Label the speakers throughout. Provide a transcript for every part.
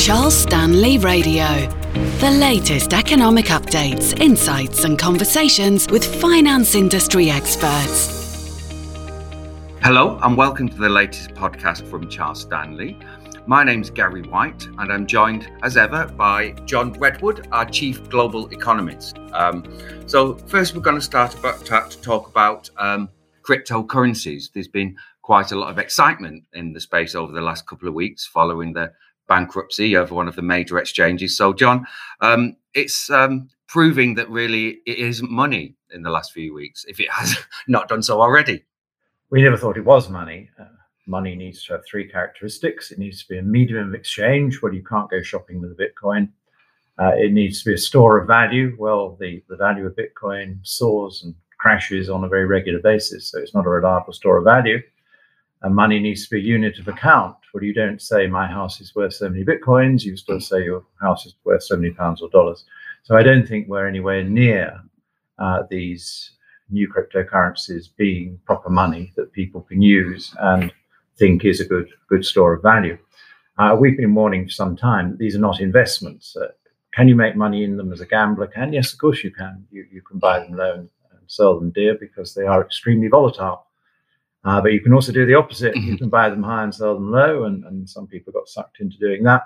Speaker 1: Charles Stanley Radio. The latest economic updates, insights, and conversations with finance industry experts.
Speaker 2: Hello, and welcome to the latest podcast from Charles Stanley. My name's Gary White, and I'm joined as ever by John Redwood, our Chief Global Economist. Um, so, first, we're going to start about, to talk about um, cryptocurrencies. There's been quite a lot of excitement in the space over the last couple of weeks following the bankruptcy over one of the major exchanges. So, John, um, it's um, proving that really it isn't money in the last few weeks, if it has not done so already.
Speaker 3: We never thought it was money. Uh, money needs to have three characteristics it needs to be a medium of exchange where you can't go shopping with a Bitcoin. Uh, it needs to be a store of value. Well, the, the value of Bitcoin soars and crashes on a very regular basis, so it's not a reliable store of value and money needs to be a unit of account. Well, you don't say my house is worth so many bitcoins. You still say your house is worth so many pounds or dollars. So i don't think we're anywhere near uh, these new cryptocurrencies being proper money that people can use and think is a good good store of value. Uh, we've been warning for some time that these are not investments. Uh, can you make money in them as a gambler? Can? Yes of course you can. You, you can buy them low and sell them dear because they are extremely volatile uh, but you can also do the opposite. Mm-hmm. You can buy them high and sell them low, and, and some people got sucked into doing that.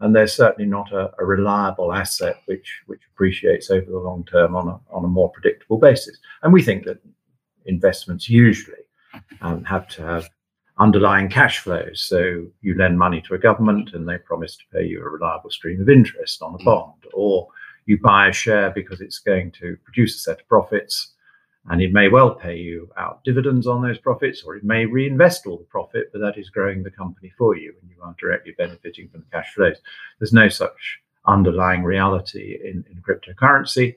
Speaker 3: And they're certainly not a, a, reliable asset which which appreciates over the long term on a on a more predictable basis. And we think that investments usually um, have to have underlying cash flows. So you lend money to a government, and they promise to pay you a reliable stream of interest on a mm. bond, or you buy a share because it's going to produce a set of profits and it may well pay you out dividends on those profits, or it may reinvest all the profit, but that is growing the company for you and you are directly benefiting from the cash flows. There's no such underlying reality in, in cryptocurrency.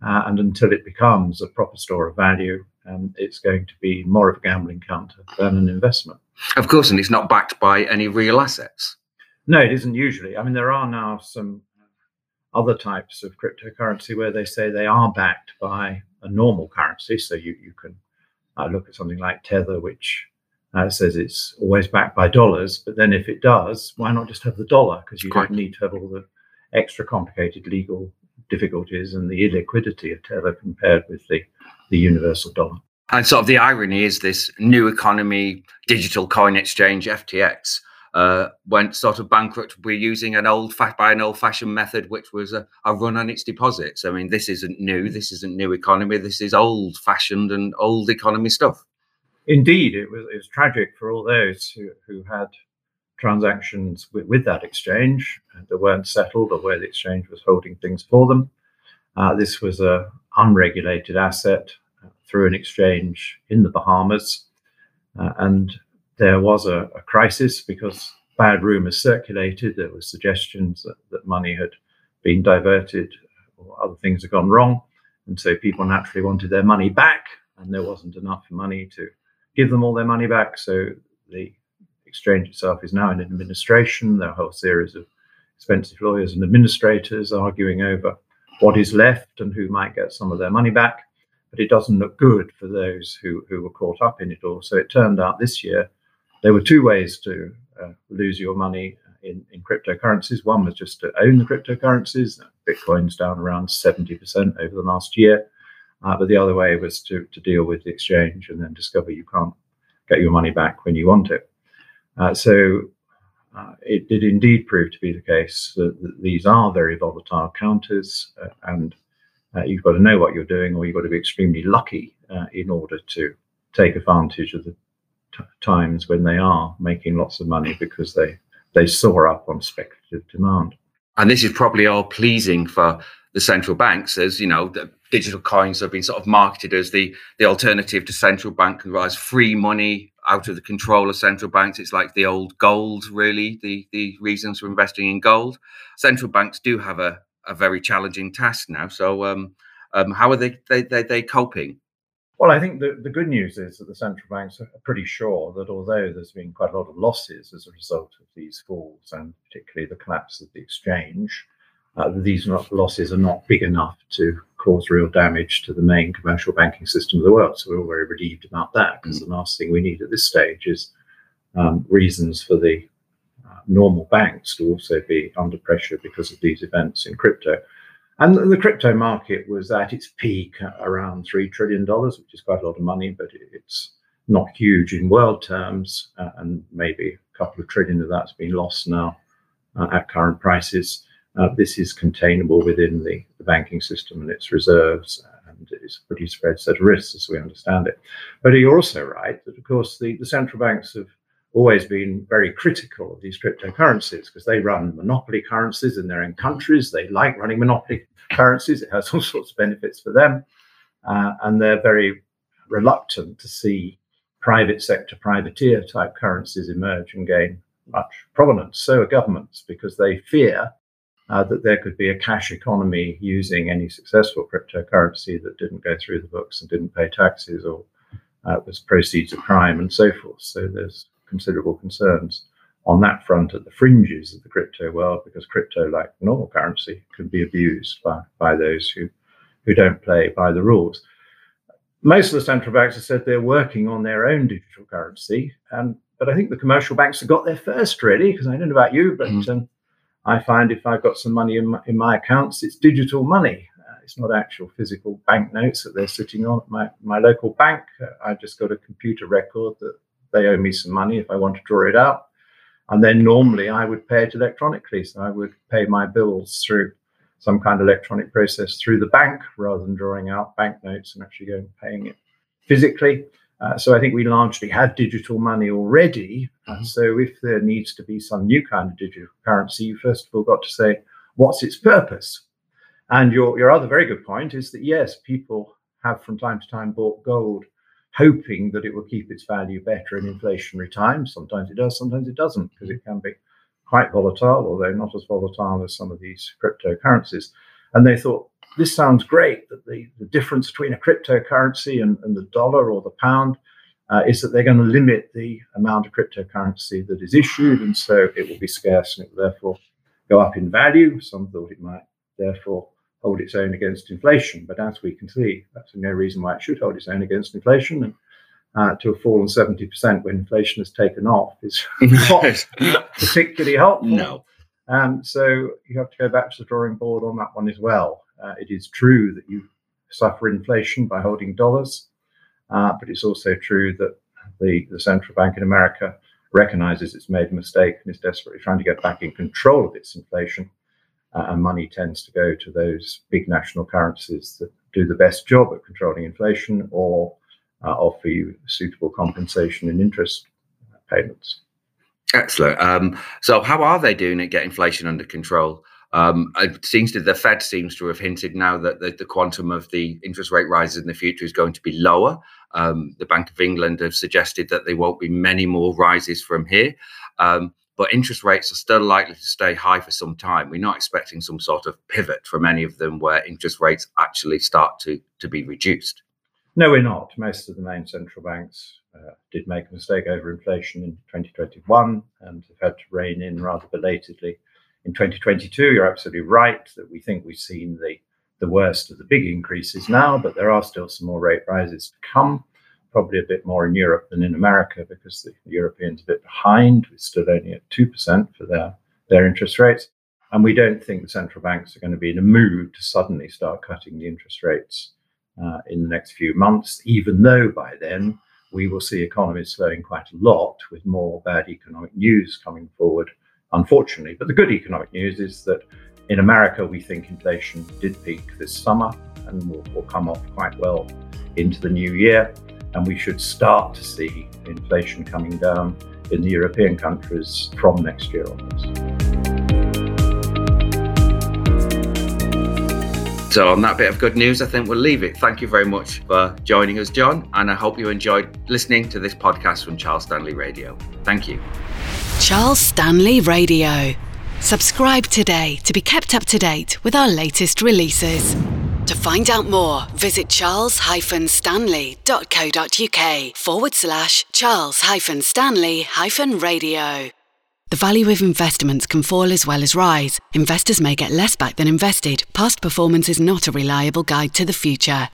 Speaker 3: Uh, and until it becomes a proper store of value, um, it's going to be more of a gambling counter than an investment.
Speaker 2: Of course, and it's not backed by any real assets.
Speaker 3: No, it isn't usually. I mean, there are now some other types of cryptocurrency where they say they are backed by a normal currency. So you, you can uh, look at something like Tether, which uh, says it's always backed by dollars. But then if it does, why not just have the dollar? Because you don't need to have all the extra complicated legal difficulties and the illiquidity of Tether compared with the, the universal dollar.
Speaker 2: And sort of the irony is this new economy digital coin exchange, FTX, uh, went sort of bankrupt. We're using an old fa- by an old fashioned method, which was a, a, run on its deposits. I mean, this isn't new. This isn't new economy. This is old fashioned and old economy stuff.
Speaker 3: Indeed, it was it was tragic for all those who, who had transactions with, with that exchange that weren't settled or where the exchange was holding things for them. Uh, this was a unregulated asset uh, through an exchange in the Bahamas, uh, and there was a, a crisis because bad rumors circulated. There were suggestions that, that money had been diverted or other things had gone wrong. And so people naturally wanted their money back, and there wasn't enough money to give them all their money back. So the exchange itself is now in administration. There are a whole series of expensive lawyers and administrators arguing over what is left and who might get some of their money back. But it doesn't look good for those who, who were caught up in it all. So it turned out this year there were two ways to uh, lose your money in, in cryptocurrencies. One was just to own the cryptocurrencies. Bitcoin's down around 70% over the last year. Uh, but the other way was to, to deal with the exchange and then discover you can't get your money back when you want it. Uh, so uh, it did indeed prove to be the case that, that these are very volatile counters, uh, and uh, you've got to know what you're doing, or you've got to be extremely lucky uh, in order to take advantage of the t- times when they are making lots of money because they they soar up on speculative demand.
Speaker 2: And this is probably all pleasing for the central banks, as you know, the digital coins have been sort of marketed as the the alternative to central bank and rise free money out of the control of central banks. It's like the old gold, really, the the reasons for investing in gold. Central banks do have a, a very challenging task now. So um, um, how are they, they, they, they coping?
Speaker 3: Well, I think the, the good news is that the central banks are pretty sure that although there's been quite a lot of losses as a result of these falls and particularly the collapse of the exchange, uh, these not, losses are not big enough to cause real damage to the main commercial banking system of the world. So we're all very relieved about that because mm. the last thing we need at this stage is um, reasons for the uh, normal banks to also be under pressure because of these events in crypto. And the crypto market was at its peak around $3 trillion, which is quite a lot of money, but it's not huge in world terms. Uh, and maybe a couple of trillion of that's been lost now uh, at current prices. Uh, this is containable within the, the, banking system and its reserves, and it's a pretty spread set of risks as we understand it. But you're also right that, of course, the, the central banks have always been very critical of these cryptocurrencies because they run monopoly currencies in their own countries. They like running monopoly currencies, it has all sorts of benefits for them. Uh, and they're very reluctant to see private sector privateer type currencies emerge and gain much prominence. So are governments because they fear uh, that there could be a cash economy using any successful cryptocurrency that didn't go through the books and didn't pay taxes or uh, was proceeds of crime and so forth. So there's considerable concerns on that front at the fringes of the crypto world because crypto, like normal currency, can be abused by, by those who, who don't play by the rules. Most of the central banks have said they're working on their own digital currency, and but I think the commercial banks have got there first, really, because I don't know about you, but mm. um, I find if I've got some money in my, in my accounts, it's digital money. Uh, it's not actual physical banknotes that they're sitting on at my, my local bank. Uh, I've just got a computer record that they owe me some money if I want to draw it out. And then normally I would pay it electronically. So I would pay my bills through some kind of electronic process through the bank rather than drawing out banknotes and actually going and paying it physically. Uh, so I think we largely have digital money already. Mm-hmm. so if there needs to be some new kind of digital currency, you first of all got to say, what's its purpose? And your, your other very good point is that yes, people have from time to time bought gold hoping that it will keep its value better in inflationary times. Sometimes it does, sometimes it doesn't, because it can be quite volatile, although not as volatile as some of these cryptocurrencies. And they thought, this sounds great that the, the difference between a cryptocurrency and, and the dollar or the pound uh, is that they're going to limit the amount of cryptocurrency that is issued, and so it will be scarce and it will therefore go up in value. Some thought it might therefore hold its own against inflation. But as we can see, that's no reason why it should hold its own against inflation. And uh, to have fallen 70% when inflation has taken off is not particularly helpful.
Speaker 2: No.
Speaker 3: Um, so you have to go back to the drawing board on that one as well. Uh, it is true that you suffer inflation by holding dollars, uh, but it's also true that the, the central bank in America recognizes it's made a mistake and is desperately trying to get back in control of its inflation uh, and money tends to go to those big national currencies that do the best job at controlling inflation or uh, offer you suitable compensation and interest payments.
Speaker 2: Excellent. Um, so, how are they doing at getting inflation under control? Um, it seems to the Fed seems to have hinted now that the, the, quantum of the interest rate rises in the future is going to be lower. Um, the Bank of England have suggested that there won't be many more rises from here. Um, but interest rates are still likely to stay high for some time. We're not expecting some sort of pivot from any of them where interest rates actually start to, to be reduced.
Speaker 3: No, we're not. Most of the main central banks uh, did make a mistake over inflation in 2021 and have had to rein in rather belatedly in 2022. You're absolutely right that we think we've seen the, the worst of the big increases now, but there are still some more rate rises to come probably a bit more in Europe than in America because the Europeans are a bit behind. We're still only at 2% for their, their interest rates. And we don't think the central banks are going to be in a mood to suddenly start cutting the interest rates uh, in the next few months, even though by then we will see economies slowing quite a lot with more bad economic news coming forward, unfortunately. But the good economic news is that in America, we think inflation did peak this summer and will, will come off quite well into the new year and we should start to see inflation coming down in the European countries from next year onwards.
Speaker 2: So, on that bit of good news, I think we'll leave it. Thank you very much for joining us, John, and I hope you enjoyed listening to this podcast from Charles Stanley Radio. Thank you.
Speaker 1: Charles Stanley Radio. Subscribe today to be kept up to date with our latest releases. To find out more, visit charles-stanley.co.uk forward slash charles-stanley-radio. The value of investments can fall as well as rise. Investors may get less back than invested. Past performance is not a reliable guide to the future.